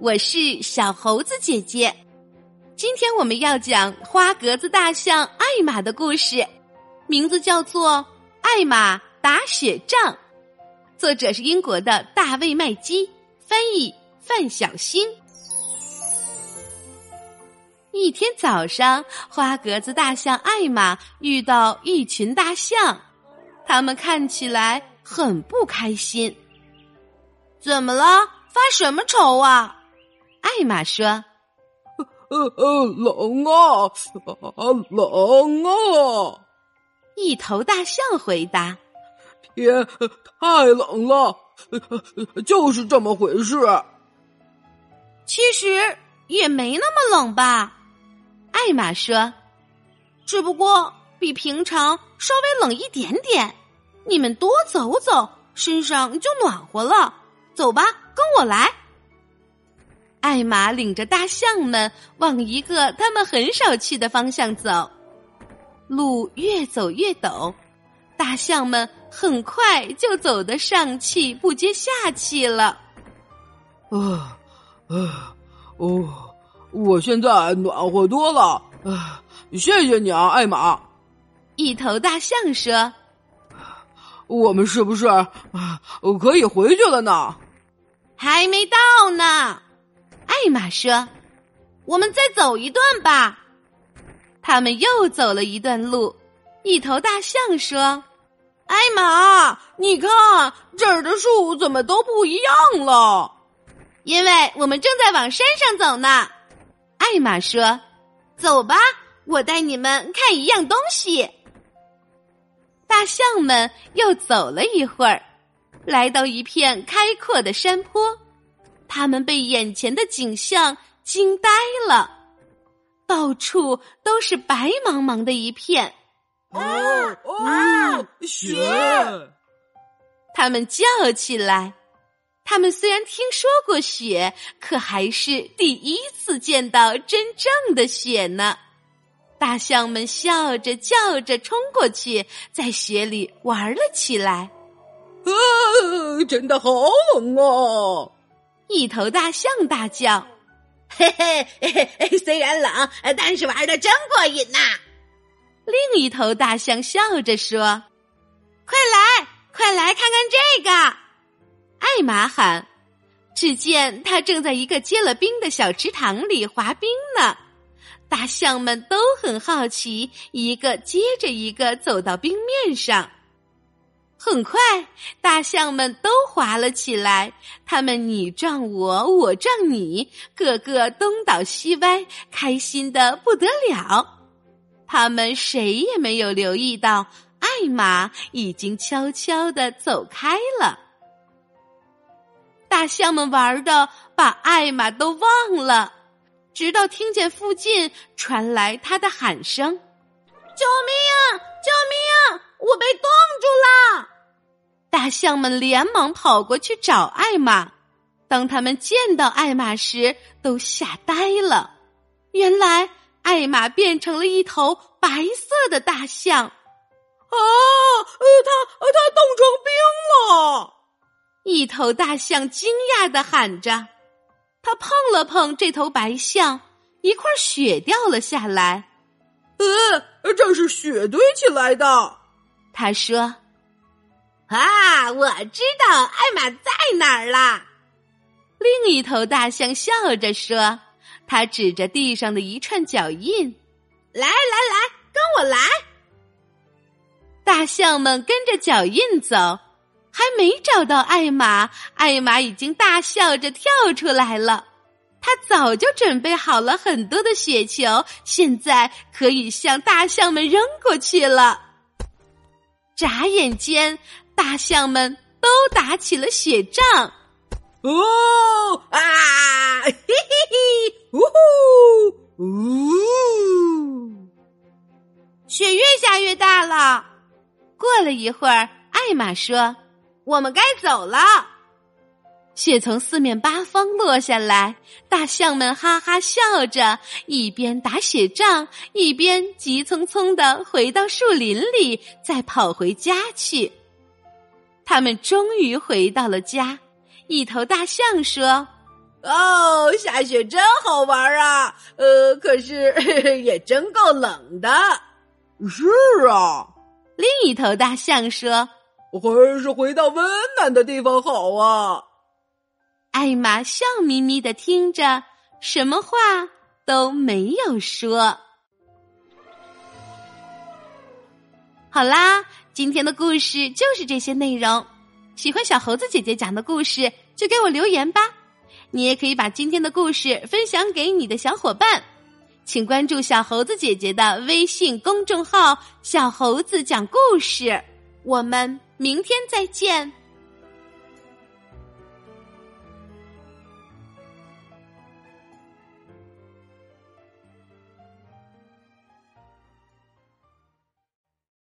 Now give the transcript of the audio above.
我是小猴子姐姐。今天我们要讲花格子大象艾玛的故事，名字叫做《艾玛打雪仗》，作者是英国的大卫麦基，翻译范小新。一天早上，花格子大象艾玛遇到一群大象，他们看起来很不开心。怎么了？发什么愁啊？艾玛说：“呃呃，冷啊，冷啊！”一头大象回答：“天太冷了，就是这么回事。”其实也没那么冷吧？艾玛说：“只不过比平常稍微冷一点点。你们多走走，身上就暖和了。走吧，跟我来。”艾玛领着大象们往一个他们很少去的方向走，路越走越陡，大象们很快就走得上气不接下气了。啊啊哦！我现在暖和多了，啊，谢谢你啊，艾玛。一头大象说：“我们是不是啊可以回去了呢？”还没到呢。艾玛说：“我们再走一段吧。”他们又走了一段路。一头大象说：“艾玛，你看这儿的树怎么都不一样了？因为我们正在往山上走呢。”艾玛说：“走吧，我带你们看一样东西。”大象们又走了一会儿，来到一片开阔的山坡。他们被眼前的景象惊呆了，到处都是白茫茫的一片。哦哦，雪！他们叫起来。他们虽然听说过雪，可还是第一次见到真正的雪呢。大象们笑着叫着冲过去，在雪里玩了起来。啊，真的好冷啊！一头大象大叫：“ 嘿嘿嘿嘿，虽然冷，但是玩的真过瘾呐！”另一头大象笑着说：“快来，快来看看这个！”艾玛喊。只见他正在一个结了冰的小池塘里滑冰呢。大象们都很好奇，一个接着一个走到冰面上。很快，大象们都滑了起来。他们你撞我，我撞你，个个东倒西歪，开心的不得了。他们谁也没有留意到，艾玛已经悄悄的走开了。大象们玩的把艾玛都忘了，直到听见附近传来他的喊声：“救命啊！救命啊！”我被冻住了！大象们连忙跑过去找艾玛。当他们见到艾玛时，都吓呆了。原来艾玛变成了一头白色的大象。啊！呃，它呃它冻成冰了！一头大象惊讶的喊着。他碰了碰这头白象，一块雪掉了下来。呃，这是雪堆起来的。他说：“啊，我知道艾玛在哪儿了。”另一头大象笑着说：“他指着地上的一串脚印，来来来，跟我来。”大象们跟着脚印走，还没找到艾玛，艾玛已经大笑着跳出来了。他早就准备好了很多的雪球，现在可以向大象们扔过去了。眨眼间，大象们都打起了雪仗。哦啊！嘿嘿嘿！呜呼！呜！雪越下越大了。过了一会儿，艾玛说：“我们该走了。”雪从四面八方落下来，大象们哈哈笑着，一边打雪仗，一边急匆匆的回到树林里，再跑回家去。他们终于回到了家。一头大象说：“哦，下雪真好玩啊！呃，可是 也真够冷的。是啊，另一头大象说：“还是回到温暖的地方好啊。”艾玛笑眯眯的听着，什么话都没有说。好啦，今天的故事就是这些内容。喜欢小猴子姐姐讲的故事，就给我留言吧。你也可以把今天的故事分享给你的小伙伴，请关注小猴子姐姐的微信公众号“小猴子讲故事”。我们明天再见。